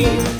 blue